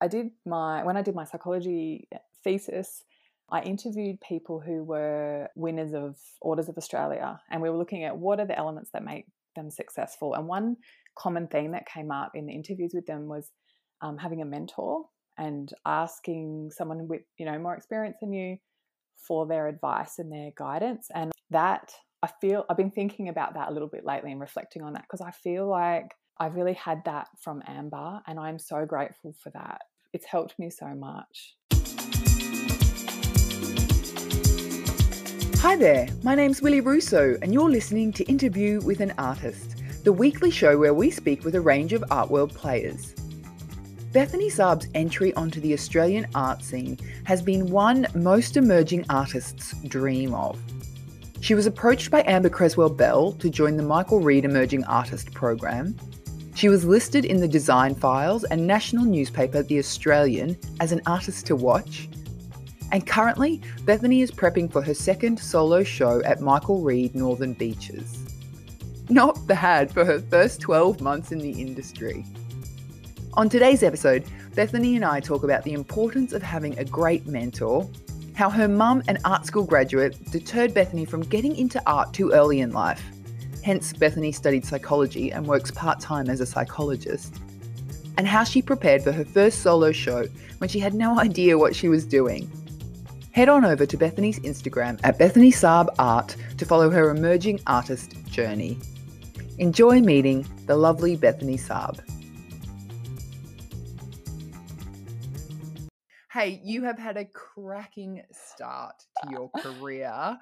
I did my when I did my psychology thesis, I interviewed people who were winners of Orders of Australia, and we were looking at what are the elements that make them successful. And one common theme that came up in the interviews with them was um, having a mentor and asking someone with you know more experience than you for their advice and their guidance. And that I feel I've been thinking about that a little bit lately and reflecting on that because I feel like I've really had that from Amber, and I'm so grateful for that. It's helped me so much. Hi there, my name's Willie Russo, and you're listening to Interview with an Artist, the weekly show where we speak with a range of art world players. Bethany Saab's entry onto the Australian art scene has been one most emerging artists dream of. She was approached by Amber Creswell Bell to join the Michael Reid Emerging Artist program. She was listed in the Design Files and national newspaper The Australian as an artist to watch. And currently, Bethany is prepping for her second solo show at Michael Reid Northern Beaches. Not bad for her first 12 months in the industry. On today's episode, Bethany and I talk about the importance of having a great mentor, how her mum, an art school graduate, deterred Bethany from getting into art too early in life. Hence, Bethany studied psychology and works part time as a psychologist. And how she prepared for her first solo show when she had no idea what she was doing. Head on over to Bethany's Instagram at Bethany Saab Art to follow her emerging artist journey. Enjoy meeting the lovely Bethany Saab. Hey, you have had a cracking start to your career.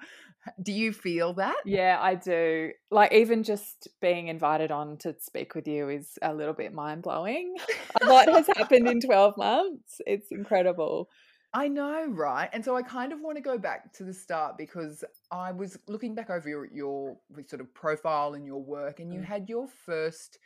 Do you feel that? Yeah, I do. Like, even just being invited on to speak with you is a little bit mind blowing. a lot has happened in 12 months. It's incredible. I know, right? And so I kind of want to go back to the start because I was looking back over your, your sort of profile and your work, and you mm. had your first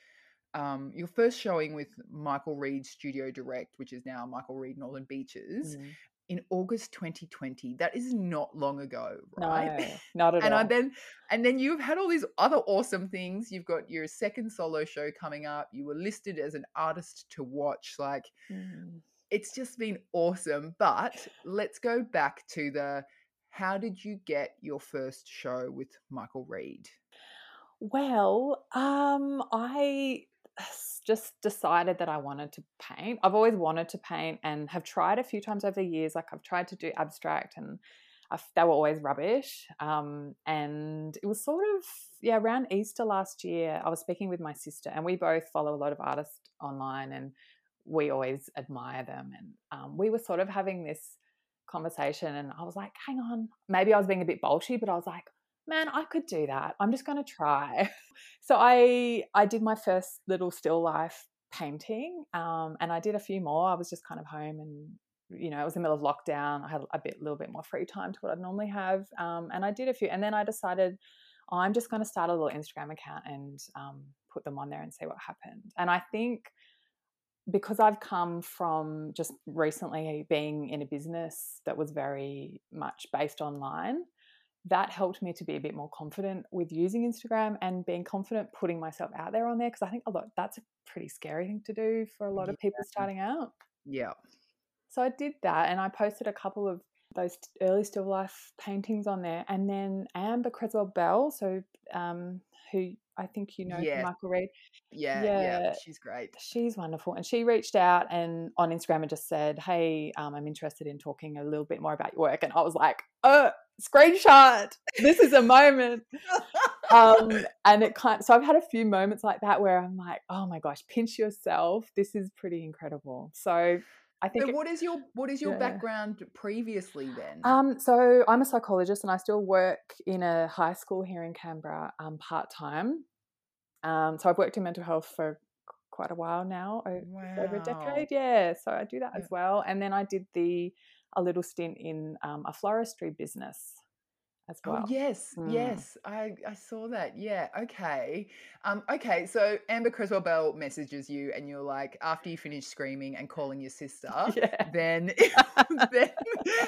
um, your first showing with Michael Reid Studio Direct, which is now Michael Reid Northern Beaches, mm. In August 2020. That is not long ago, right? No, not at and all. And then and then you've had all these other awesome things. You've got your second solo show coming up. You were listed as an artist to watch. Like mm it's just been awesome. But let's go back to the how did you get your first show with Michael Reid? Well, um, I just decided that I wanted to paint. I've always wanted to paint and have tried a few times over the years. Like I've tried to do abstract and I've, they were always rubbish. Um, and it was sort of, yeah, around Easter last year, I was speaking with my sister and we both follow a lot of artists online and we always admire them. And um, we were sort of having this conversation, and I was like, hang on, maybe I was being a bit bolshy, but I was like, man, I could do that. I'm just going to try. so I I did my first little still life painting, um, and I did a few more. I was just kind of home and. You know, it was the middle of lockdown. I had a bit, little bit more free time to what I'd normally have, um, and I did a few. And then I decided oh, I'm just going to start a little Instagram account and um, put them on there and see what happened. And I think because I've come from just recently being in a business that was very much based online, that helped me to be a bit more confident with using Instagram and being confident putting myself out there on there because I think a lot that's a pretty scary thing to do for a lot yeah. of people starting out. Yeah. So I did that and I posted a couple of those early still life paintings on there and then Amber Creswell Bell, so um, who I think you know yeah. Michael Reid. Yeah, yeah, yeah, she's great. She's wonderful, and she reached out and on Instagram and just said, "Hey, um, I'm interested in talking a little bit more about your work." And I was like, "Oh, screenshot! This is a moment." um, and it kind. So I've had a few moments like that where I'm like, "Oh my gosh, pinch yourself! This is pretty incredible." So I think. So what is your what is your yeah. background previously then? Um, so I'm a psychologist and I still work in a high school here in Canberra um, part time. Um, so I've worked in mental health for quite a while now, wow. over a decade. Yeah, so I do that yeah. as well. And then I did the a little stint in um, a floristry business as oh, well. Oh, yes, mm. yes, I, I saw that. Yeah, okay. Um, okay, so Amber Creswell Bell messages you, and you're like, after you finish screaming and calling your sister, yeah. then, then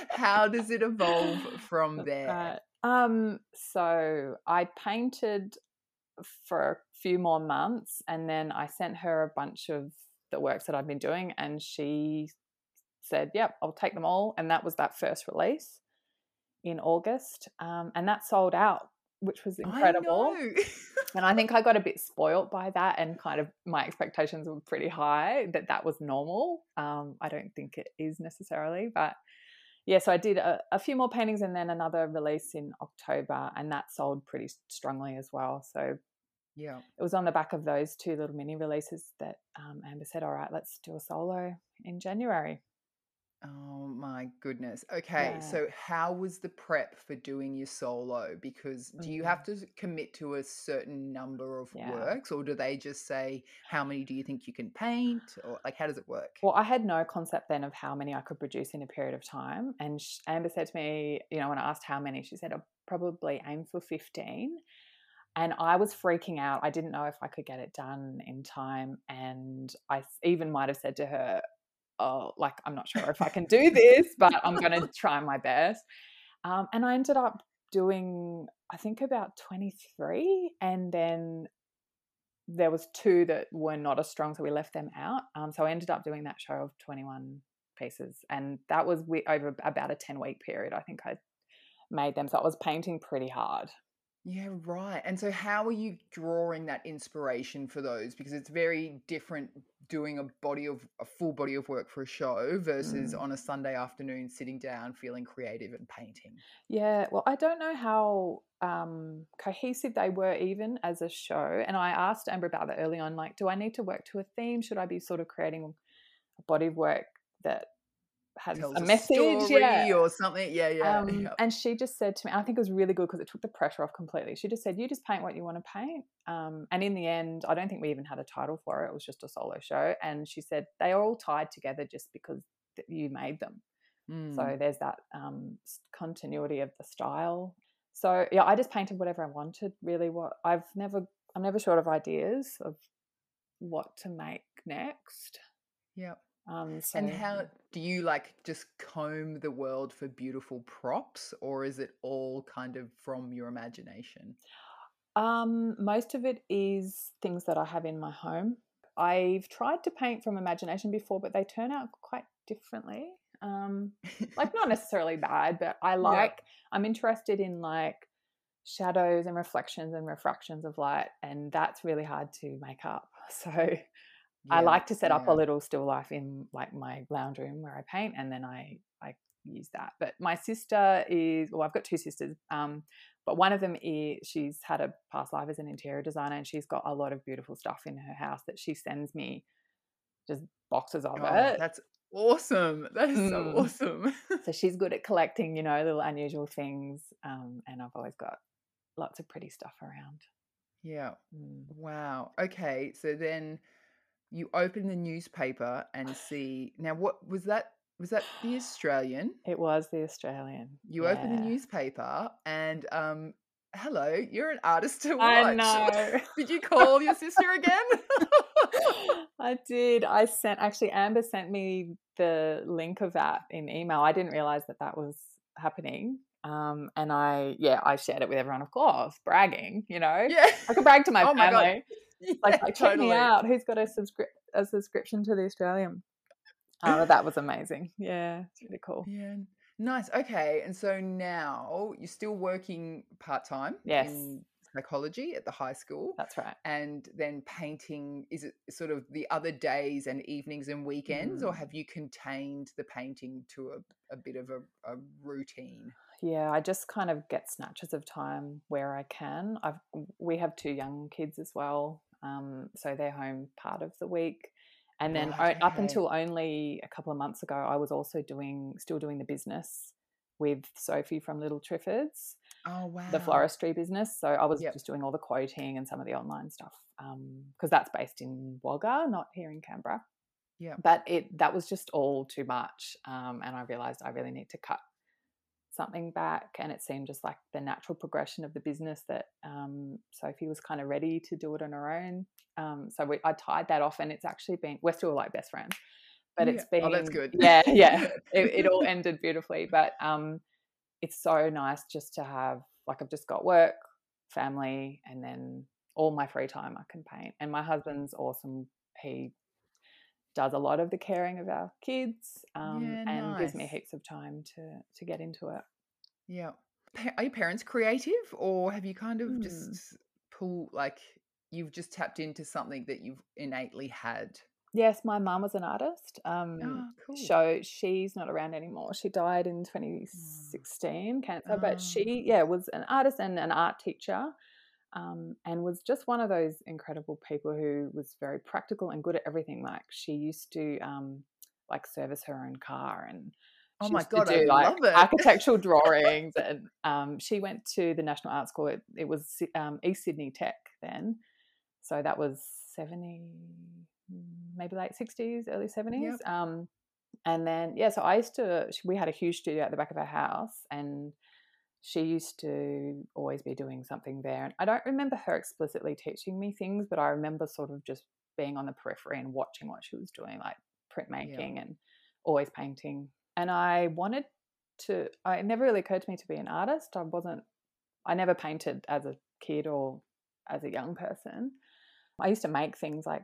how does it evolve from there? Um, so I painted for a few more months, and then I sent her a bunch of the works that I've been doing, and she said, "Yep, I'll take them all." And that was that first release in August, um, and that sold out, which was incredible. I and I think I got a bit spoilt by that, and kind of my expectations were pretty high that that was normal. Um, I don't think it is necessarily, but yeah, so I did a, a, few more paintings and then another release in October, and that sold pretty strongly as well. So yeah, it was on the back of those two little mini releases that um, Amber said, "All right, let's do a solo in January." Oh my goodness. Okay, Yeah. so how was the prep for doing your solo? Because do you Mm. have to commit to a certain number of Yeah. works, or do they just say how many do you think you can paint, or like how does it work? Well, I had no concept then of how many I could produce in a period of time. And Amber said to me, you know, when I asked how many, she said, I'll probably aim for 15. And I was freaking out. I didn't know if I could get it done in time. And I even might have said to her, Oh, like, I'm not sure if I can do this, but I'm going to try my best. Um, and I ended up doing, I think, about 23. And then there was two that were not as strong, so we left them out. Um, so I ended up doing that show of 21 pieces, and that was over about a 10 week period. I think I made them, so I was painting pretty hard. Yeah, right. And so how are you drawing that inspiration for those? Because it's very different doing a body of a full body of work for a show versus Mm. on a Sunday afternoon sitting down feeling creative and painting. Yeah, well, I don't know how um, cohesive they were even as a show. And I asked Amber about that early on like, do I need to work to a theme? Should I be sort of creating a body of work that has Tells a message? story yeah. or something. Yeah, yeah. Um, yeah. And she just said to me, I think it was really good because it took the pressure off completely. She just said, You just paint what you want to paint. Um, and in the end, I don't think we even had a title for it. It was just a solo show. And she said, They are all tied together just because you made them. Mm. So there's that um, continuity of the style. So yeah, I just painted whatever I wanted. Really, what I've never, I'm never short of ideas of what to make next. yeah. Um, so, And how do you like just comb the world for beautiful props, or is it all kind of from your imagination? Um, most of it is things that I have in my home. I've tried to paint from imagination before, but they turn out quite differently. Um, like not necessarily bad, but I like I'm interested in like shadows and reflections and refractions of light, and that's really hard to make up. So I like to set up a little still life in like my lounge room where I paint, and then I I use that. But my sister is well, I've got two sisters. Um, but one of them is she's had a past life as an interior designer, and she's got a lot of beautiful stuff in her house that she sends me, just boxes of Oh, it. that's awesome. That is so Mm. awesome. So she's good at collecting, you know, little unusual things. Um, and I've always got lots of pretty stuff around. yeah. Mm. Wow. Okay. So then you open the newspaper and see now what was that was that the Australian? It was the Australian. You open the newspaper and um hello, you're an artist to watch. I know. Did you call your sister again? I did. I sent actually Amber sent me the link of that in email. I didn't realize that that was happening. Um, and I yeah, I shared it with everyone. Of course, bragging. You know, yeah. I could brag to my Oh my God. family. Yeah, like, check me out. Who's got a subscri- a subscription to the Australian? Oh, that was amazing. Yeah, it's really cool. Yeah. Nice. Okay. And so now you're still working part time Yes. in psychology at the high school. That's right. and then painting is it sort of the other days and evenings and weekends or Mm. have you contained the painting to a, a bit of a, a routine Yeah, I just kind of get snatches of time where I can. I've we have two young kids as well, um, so they're home part of the week, and then Right, o- up until only a couple of months ago, I was also doing still doing the business with Sophie from Little Triffids, oh wow the floristry business. So I was Yep. just doing all the quoting and some of the online stuff because that's based in Wagga, not here in Canberra. yeah but it that was just all too much um, and i realized i really need to cut something back and it seemed just like the natural progression of the business that um, sophie was kind of ready to do it on her own. Um, so we, i tied that off and it's actually been we're still like best friends but it's been Oh, that's good. yeah yeah it, it all ended beautifully but um, it's so nice just to have like i've just got work family and then all my free time i can paint and my husband's awesome. He does a lot of the caring of our kids um, Yeah, and gives me heaps of time to to get into it. Yeah. Pa- Are your parents creative or have you kind of Hmm. just pull like you've just tapped into something that you've innately had? Yes, my mum was an artist. Um, Oh, cool. So she's not around anymore. She died in 2016, cancer. But Oh. she, yeah, was an artist and an art teacher, um, and was just one of those incredible people who was very practical and good at everything. Like she used to um, like service her own car and. Oh she my used to God, I do, like, love it. Architectural drawings, and um, she went to the National Art School. It, it was um, East Sydney Tech then, so that was seventy, mm, maybe late sixties, early seventies. Um, and then yeah, so I used to. We had a huge studio at the back of our house, and she used to always be doing something there. And I don't remember her explicitly teaching me things, but I remember sort of just being on the periphery and watching what she was doing, like printmaking and always painting. And I wanted to. I, it never really occurred to me to be an artist. I wasn't. I never painted as a kid or as a young person. I used to make things like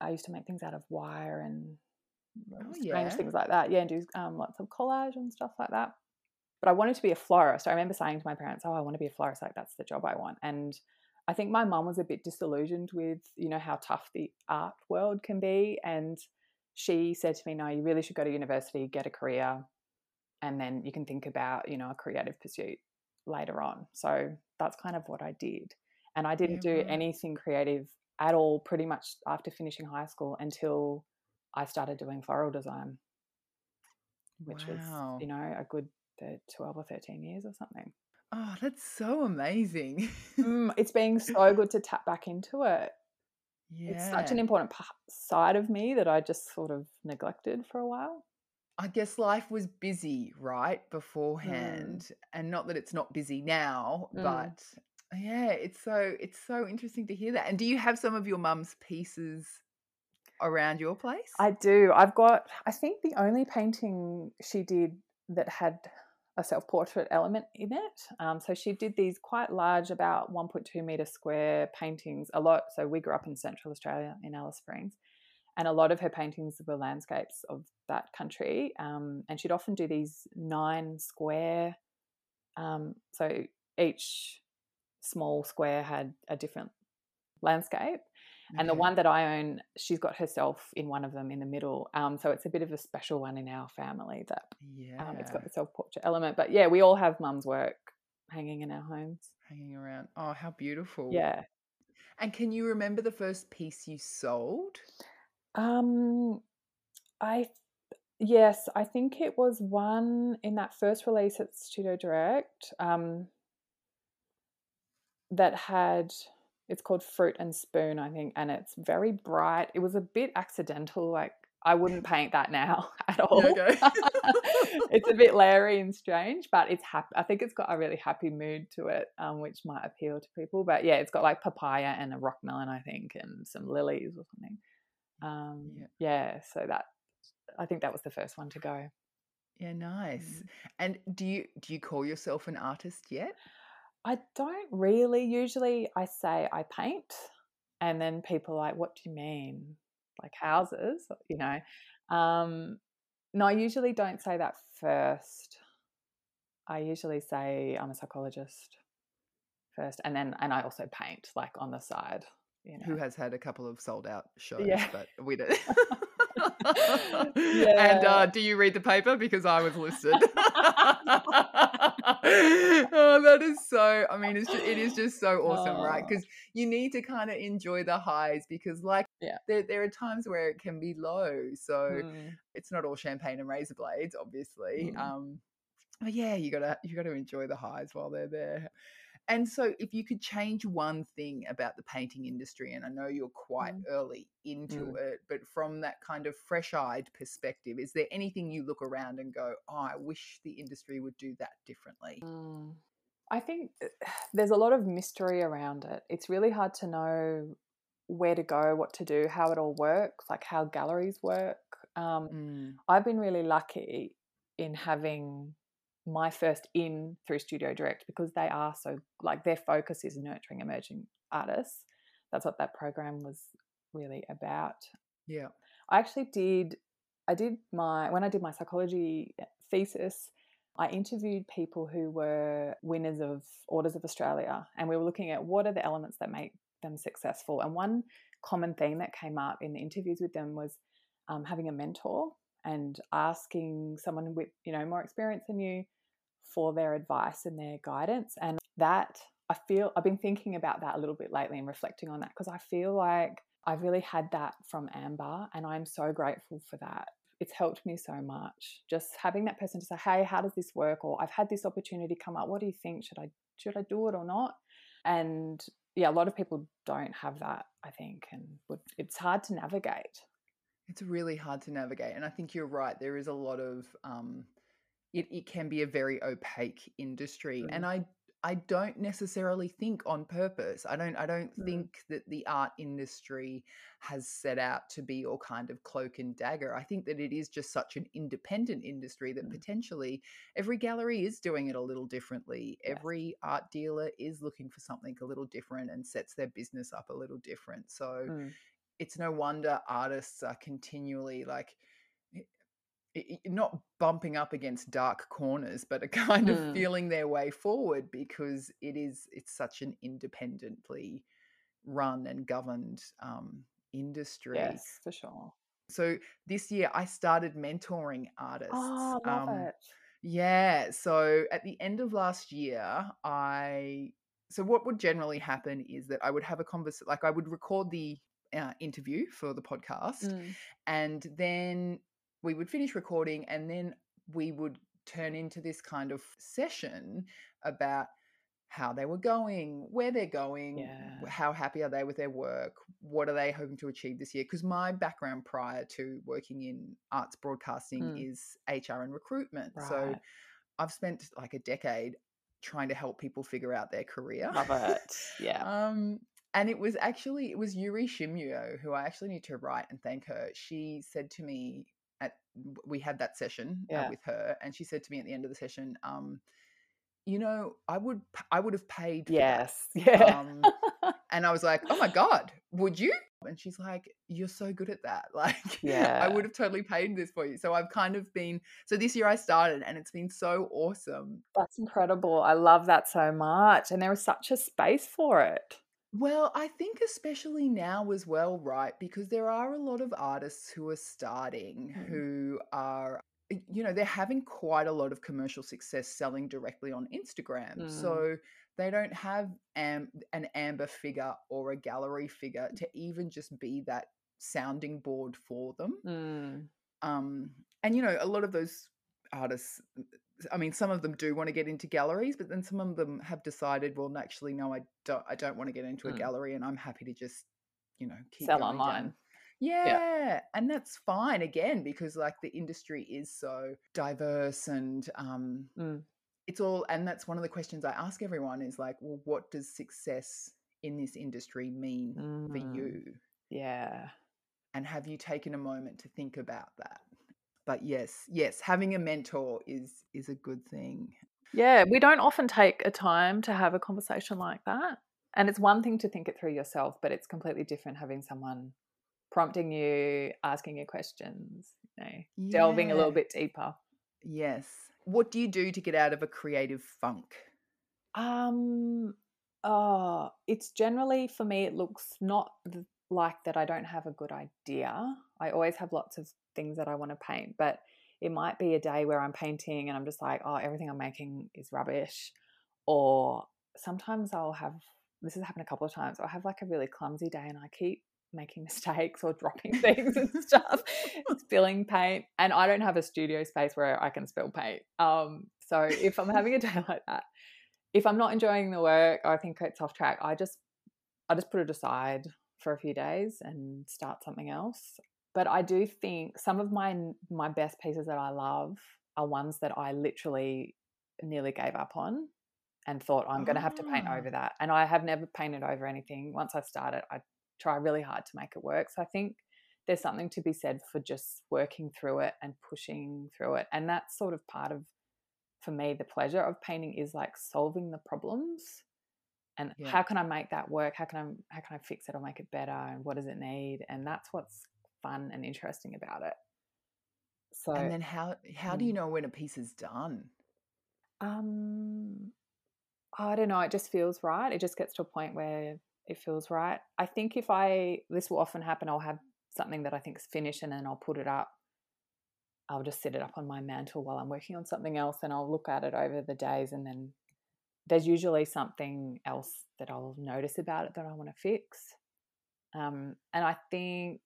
I used to make things out of wire and Oh, strange yeah. things like that. Yeah, and do um, lots of collage and stuff like that. But I wanted to be a florist. I remember saying to my parents, "Oh, I want to be a florist. Like that's the job I want." And I think my mum was a bit disillusioned with you know how tough the art world can be, and she said to me, "No, you really should go to university, get a career, and then you can think about you know a creative pursuit later on." So that's kind of what I did, and I didn't Yeah, do right. anything creative at all pretty much after finishing high school until I started doing floral design, which Wow. was, you know, a good thir- 12 or 13 years or something. Oh, that's so amazing. Mm, it's being so good to tap back into it. yeah. It's such an important p- side of me that I just sort of neglected for a while. I guess life was busy, right, beforehand, and not that it's not busy now, Mm. but yeah, it's so it's so interesting to hear that. And do you have some of your mum's pieces around your place? I do. I've got, I think the only painting she did that had a self portrait element in it. Um, so she did these quite large, about 1.2 meter square paintings, a lot. So we grew up in Central Australia in Alice Springs. And a lot of her paintings were landscapes of that country. Um, and she'd often do these nine square. Um, so each small square had a different landscape. And the one that I own, she's got herself in one of them in the middle. Um, so it's a bit of a special one in our family that yeah, um, it's got the self portrait element. But yeah, we all have mum's work hanging in our homes. hanging around. Oh, how beautiful. Yeah. And can you remember the first piece you sold? Um, I yes, I think it was one in that first release at Studio Direct. Um, that had it's called Fruit and Spoon, I think, and it's very bright. It was a bit accidental, like I wouldn't paint that now at all. okay. it's a bit leery and strange, but it's happy. I think it's got a really happy mood to it, um, which might appeal to people. But yeah, it's got like papaya and a rock melon, I think, and some lilies or something. Um, Yeah. yeah. so that I think that was the first one to go. Yeah, nice. Mm. And do you do you call yourself an artist yet? I don't really. Usually, I say I paint, and then people are like, "What do you mean? Like houses?" You know. Um, no, I usually don't say that first. I usually say I'm a psychologist first, and then and I also paint like on the side. You know. Who has had a couple of sold out shows, Yeah. but we don't. And uh, do you read the paper? Because I was listed. oh, that is so. I mean, it's just, it is just so awesome, right? Oh. Because you need to kind of enjoy the highs because, like, Yeah. there there are times where it can be low. So Mm. it's not all champagne and razor blades, obviously. Mm. Um, but yeah, you gotta you gotta enjoy the highs while they're there. And so, if you could change one thing about the painting industry, and I know you're quite Mm. early into Mm. it, but from that kind of fresh eyed perspective, is there anything you look around and go, oh, I wish the industry would do that differently? Mm. I think uh, there's a lot of mystery around it. It's really hard to know where to go, what to do, how it all works, like how galleries work. Um, Mm. I've been really lucky in having my first in through Studio Direct because they are so like their focus is nurturing emerging artists. That's what that program was really about. Yeah. I actually did. I did my when I did my psychology thesis. I interviewed people who were winners of Orders of Australia, and we were looking at what are the elements that make them successful. And one common theme that came up in the interviews with them was um, having a mentor and asking someone with you know more experience than you for their advice and their guidance. And that I feel I've been thinking about that a little bit lately and reflecting on that because I feel like I've really had that from Amber, and I'm so grateful for that. It's helped me so much. Just having that person to say, "Hey, how does this work?" or "I've had this opportunity come up. What do you think? Should I should I do it or not?" And yeah, a lot of people don't have that, I think, and it's hard to navigate. It's really hard to navigate, and I think you're right. There is a lot of um, it. It can be a very opaque industry, mm. and I I don't necessarily think on purpose. I don't I don't mm. think that the art industry has set out to be all kind of cloak and dagger. I think that it is just such an independent industry that mm. potentially every gallery is doing it a little differently. Yes. Every art dealer is looking for something a little different and sets their business up a little different. So mm. It's no wonder artists are continually like not bumping up against dark corners but are kind of mm. feeling their way forward because it is it's such an independently run and governed um, industry. Yes for sure. So this year i started mentoring artists oh love um, it. yeah so at the end of last year i so what would generally happen is that i would have a conversation like i would record the uh, interview for the podcast mm. and then we would finish recording and then we would turn into this kind of session about how they were going, where they're going, yeah. how happy are they with their work, what are they hoping to achieve this year? Because my background prior to working in arts broadcasting mm. is HR and recruitment. Right. So I've spent like a decade trying to help people figure out their career. Love it. Yeah. um, and it was actually it was Yuri Shimyo who I actually need to write and thank her. She said to me at we had that session uh, yeah. uh, with her, and she said to me at the end of the session, um, "You know, I would I would have paid." yes, yeah. Um, and I was like, "Oh my god, would you?" And she's like, "You're so good at that. Like, yeah, I would have totally paid this for you." So I've kind of been. So this year I started, and it's been so awesome. That's incredible. I love that so much, and there is such a space for it. Well, I think especially now as well, right? Because there are a lot of artists who are starting mm. who are you know, they're having quite a lot of commercial success selling directly on Instagram. Mm. So they don't have am- an amber figure or a gallery figure to even just be that sounding board for them. Mm. Um, and you know, a lot of those artists I mean, some of them do want to get into galleries, but then some of them have decided, well, actually, no, I don't. I don't want to get into a mm. gallery, and I'm happy to just, you know, keep sell online. Yeah, yeah, and that's fine again because like the industry is so diverse and um, mm. it's all. And that's one of the questions I ask everyone is like, well, what does success in this industry mean mm. for you? Yeah, and have you taken a moment to think about that? But yes, yes, having a mentor is is a good thing. Yeah, we don't often take a time to have a conversation like that. And it's one thing to think it through yourself, but it's completely different having someone prompting you, asking you questions, you know, yeah. delving a little bit deeper. Yes. What do you do to get out of a creative funk? Um oh, it's generally for me it looks not like that I don't have a good idea. I always have lots of things that I want to paint. But it might be a day where I'm painting and I'm just like, oh, everything I'm making is rubbish. Or sometimes I'll have this has happened a couple of times. I'll have like a really clumsy day and I keep making mistakes or dropping things and stuff, spilling paint. And I don't have a studio space where I can spill paint. Um, so if I'm having a day like that, if I'm not enjoying the work, I think it's off track. I just I just put it aside for a few days and start something else. But I do think some of my my best pieces that I love are ones that I literally nearly gave up on and thought I'm going to have to paint Ah. over that. And I have never painted over anything. Once I start it, I try really hard to make it work. So I think there's something to be said for just working through it and pushing through it. And that's sort of part of for me the pleasure of painting is like solving the problems and Yeah. how can I make that work? How can I how can I fix it or make it better and what does it need? And that's what's fun and interesting about it. So and then how how do Mm. you know when a piece is done? um I don't know, it just feels right. It just gets to a point where it feels right. I think if I this will often happen, I'll have something that I think is finished and then I'll put it up. I'll just sit it up on my mantle while I'm working on something else and I'll look at it over the days and then there's usually something else that I'll notice about it that I want to fix. Um, and I think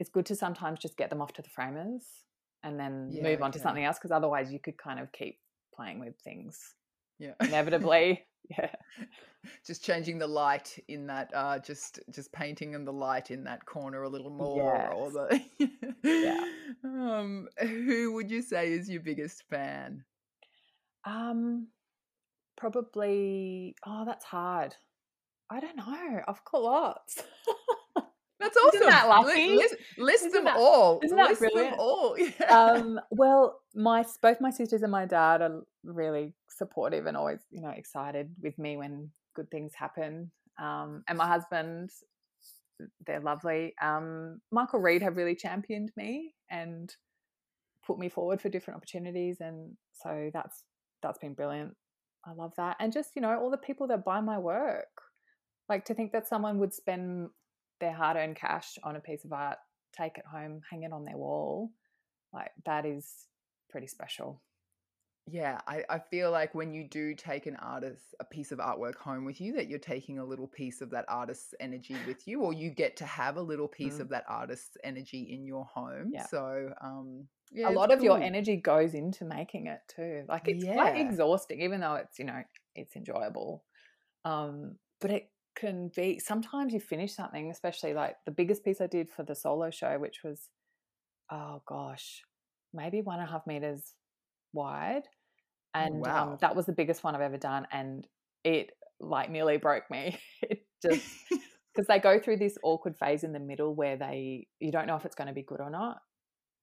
it's good to sometimes just get them off to the framers and then Yeah, move on to something else because otherwise you could kind of keep playing with things Yeah. inevitably. yeah. just changing the light in that uh just just painting in the light in that corner a little more or the Yeah. um who would you say is your biggest fan Um, probably. Oh, that's hard. I don't know. I've got lots. that's awesome Isn't that lucky? list, list Isn't them that- all isn't that list them brilliant? all yeah. um, well, my both my sisters and my dad are really supportive and always, you know, excited with me when good things happen. Um, and my husband, they're lovely. Um, Michael Reid have really championed me and put me forward for different opportunities, and so that's that's been brilliant. I love that, and just you know all the people that buy my work, like to think that someone would spend their hard-earned cash on a piece of art, take it home, hang it on their wall, like that is pretty special. Yeah, I, I feel like when you do take an artist, a piece of artwork home with you, that you're taking a little piece of that artist's energy with you, or you get to have a little piece Mm. of that artist's energy in your home. Yeah. So, um, yeah, a lot of your energy goes into making it too. Like it's quite exhausting, even though it's you know it's enjoyable. Um, but it can be sometimes you finish something, especially like the biggest piece I did for the solo show, which was oh gosh, maybe one and a half meters wide, and wow. um, that was the biggest one I've ever done, and it like nearly broke me. it just because they go through this awkward phase in the middle where they you don't know if it's going to be good or not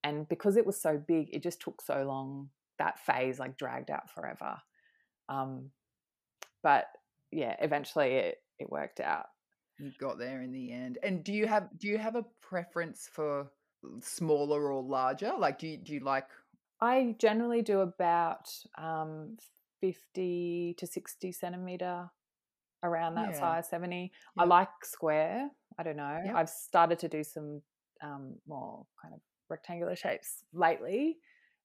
and because it was so big it just took so long that phase like dragged out forever um but yeah eventually it it worked out you got there in the end. And do you have do you have a preference for smaller or larger? Like, do you do you like? i generally do about um 50 to 60 centimeter around that Yeah. size 70 i like square i don't know Yep. i've started to do some um more kind of rectangular shapes lately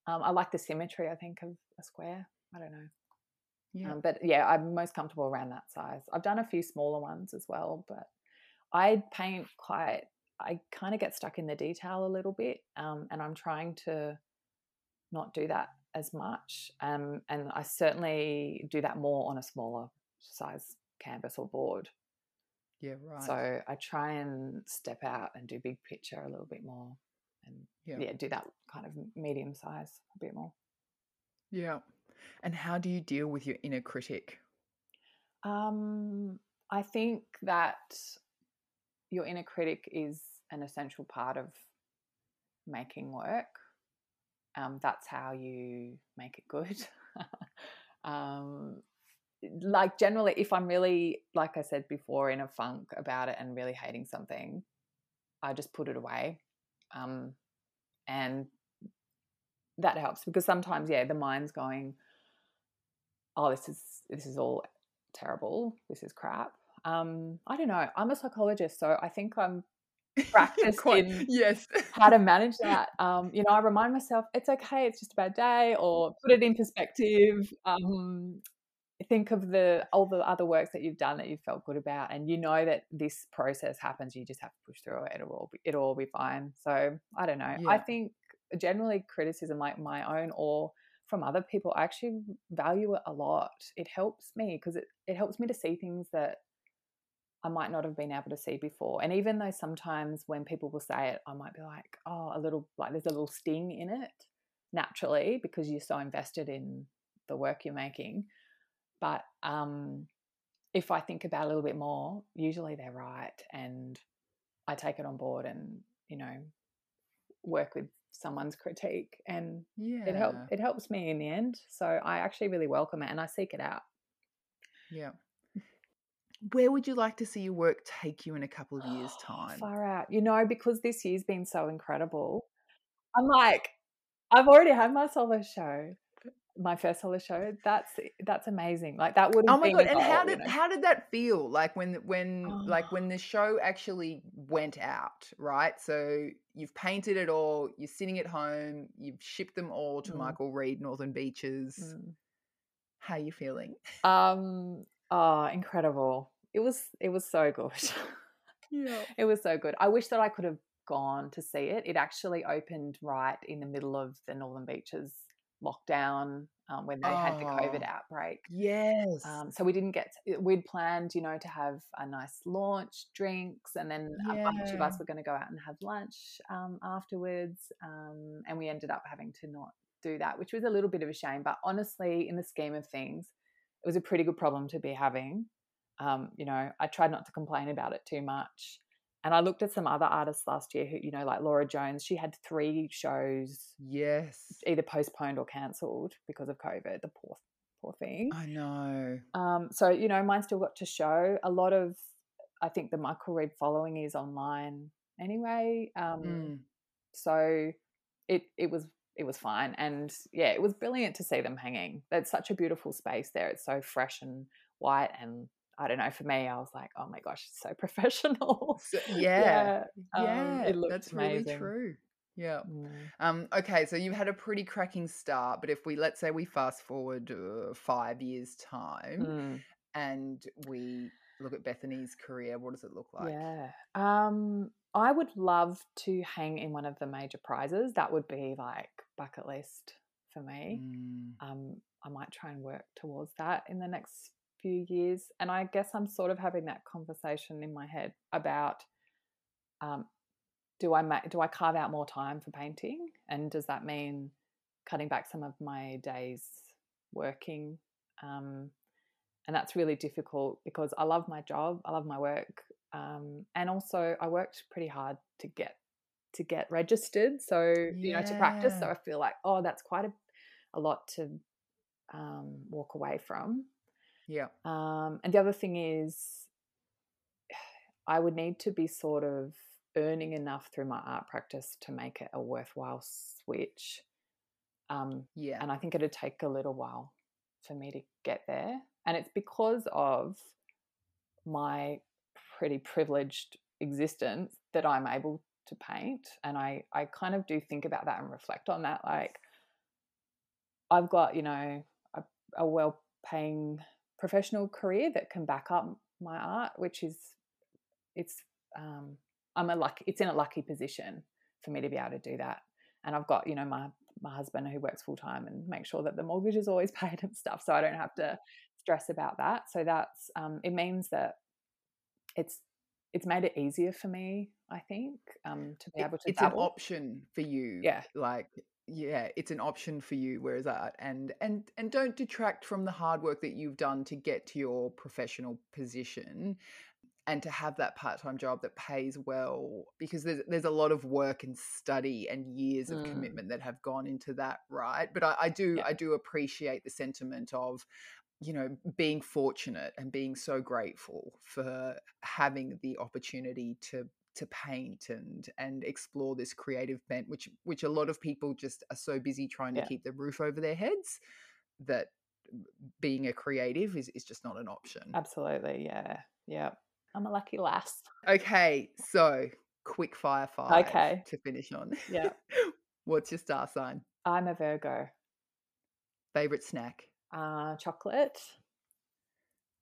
um, i like the symmetry i think of a square i don't know Yeah, Um, but yeah, I'm most comfortable around that size. I've done a few smaller ones as well, but I paint quite. I kind of get stuck in the detail a little bit, um, and I'm trying to not do that as much. Um, and I certainly do that more on a smaller size canvas or board. yeah, right. So I try and step out and do big picture a little bit more, and yeah, yeah, do that kind of medium size a bit more. yeah. And how do you deal with your inner critic? Um, I think that your inner critic is an essential part of making work. Um, that's how you make it good. um, like generally, if I'm really, like I said before, in a funk about it and really hating something, I just put it away. Um, and that helps because sometimes, yeah, the mind's going, oh, this is this is all terrible. This is crap. Um, I don't know. I'm a psychologist, so I think I'm Practice Quite- in- yes. how to manage that. Um, you know, I remind myself it's okay. It's just a bad day, or put it in perspective. Um, think of the all the other works that you've done that you felt good about, and you know that this process happens. You just have to push through it. It'll all be, it'll all be fine. So I don't know. I think generally criticism, like my own or from other people, I actually value it a lot. It helps me because it, it helps me to see things that I might not have been able to see before. And even though sometimes when people will say it, I might be like, oh, a little, like there's a little sting in it naturally because you're so invested in the work you're making. But um, if I think about it a little bit more, usually they're right. And I take it on board and, you know, work with someone's critique and Yeah. it help it helps me in the end. So I actually really welcome it and I seek it out. Yeah. where would you like to see your work take you in a couple of years' Oh, time? Far out. You know, because this year's been so incredible. I'm like, I've already had my solo show, my first solo show. That's that's amazing. Like that would Oh my god! And how goal, you did know? how did that feel? Like when when like Oh. when the show actually went out, right? So you've painted it all. You're sitting at home. You've shipped them all to Mm. Michael Reid Northern Beaches. Mm. How you feeling? Um. Oh, incredible! It was. It was so good. Yeah. it was so good. I wish that I could have gone to see it. It actually opened right in the middle of the Northern Beaches lockdown um, when they had the COVID Oh. outbreak. Yes. Um, so we didn't get. To, we'd planned, you know, to have a nice launch, drinks, and then a bunch of us were going to go out and have lunch um, afterwards. Um, and we ended up having to not do that, which was a little bit of a shame. But honestly, in the scheme of things, it was a pretty good problem to be having. Um, you know, I tried not to complain about it too much. And I looked at some other artists last year who, you know, like Laura Jones, she had three shows yes. either postponed or cancelled because of COVID. The poor, poor thing. I know. Um, so you know, mine still got to show. A lot of, I think, the Michael Reid following is online anyway. Um, Mm. so it it was it was fine, and yeah, it was brilliant to see them hanging. It's such a beautiful space there. It's so fresh and white, and I don't know. For me, I was like, oh my gosh, it's so professional. Yeah. um, Yeah. it looked that's amazing. really true. Yeah. Mm. Um, okay, so you've had a pretty cracking start, but if we let's say we fast forward uh, five years' time Mm. and we look at Bethany's career, what does it look like? Yeah. Um, I would love to hang in one of the major prizes. That would be like bucket list for me. Mm, Um, I might try and work towards that in the next few years. And I guess I'm sort of having that conversation in my head about um, do I ma- do I carve out more time for painting, and does that mean cutting back some of my days working? Um, and that's really difficult because I love my job, I love my work, um, and also I worked pretty hard to get to get registered. So you know to practice. So I feel like oh, that's quite a a lot to um, walk away from. Yeah. Um, and the other thing is, I would need to be sort of earning enough through my art practice to make it a worthwhile switch. Um, Yeah. and I think it'd take a little while for me to get there. And it's because of my pretty privileged existence that I'm able to paint. And I, I kind of do think about that and reflect on that. Like, I've got, you know, a, a well paying professional career that can back up my art, which is, it's, um, I'm a lucky, it's in a lucky position for me to be able to do that. And I've got, you know, my, my husband who works full time and make sure that the mortgage is always paid and stuff. So I don't have to stress about that. So that's, um, it means that it's, it's made it easier for me, I think, um, to be able to it's an option for you. Yeah. Like yeah, it's an option for you whereas that and and and don't detract from the hard work that you've done to get to your professional position and to have that part-time job that pays well because there's there's a lot of work and study and years of Mm. commitment that have gone into that right but I, I do Yeah. I do appreciate the sentiment of you know being fortunate and being so grateful for having the opportunity to to paint and and explore this creative bent which which a lot of people just are so busy trying to Yeah. keep the roof over their heads that being a creative is, is just not an option Absolutely. Yeah. Yeah. I'm a lucky lass. okay so quick fire five Okay. to finish on Yeah. what's your star sign I'm a Virgo. favorite snack Uh, chocolate.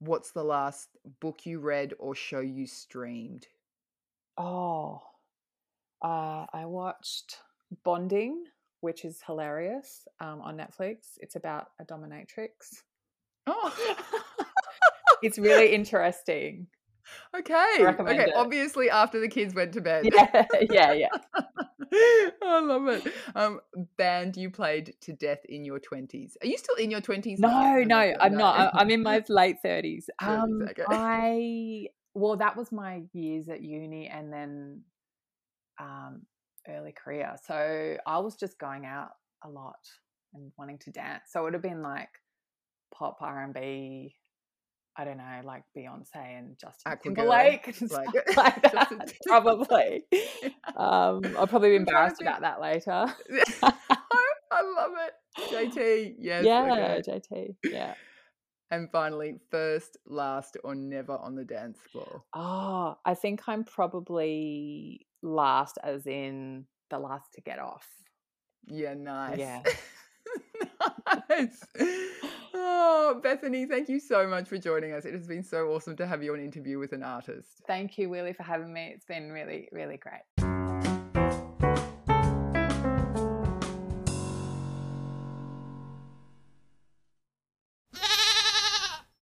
what's the last book you read or show you streamed Oh, uh, I watched Bonding, which is hilarious um, on Netflix. It's about a dominatrix. oh It's really interesting. okay okay it. obviously after the kids went to bed Yeah, yeah, yeah. I love it. Um, band you played to death in your twenties. Are you still in your twenties? No, no, I'm not. I- I'm in my late thirties. 30s, Um, okay. I well, that was my years at uni, and then um, early career. So I was just going out a lot and wanting to dance. So it would have been like pop R and B, I don't know, like Beyonce and Justin Aqua Timberlake and like- like that. Probably. Um, I'll probably be I'm trying to embarrassed about that later. I love it. JT, yes. yeah, okay. JT. Yeah. And finally, first, last, or never on the dance floor. Oh, I think I'm probably last, as in the last to get off. Yeah, nice. Yeah. nice. Oh, Bethany, thank you so much for joining us. It has been so awesome to have you on interview with an artist. Thank you, Willie, for having me. It's been really, really great.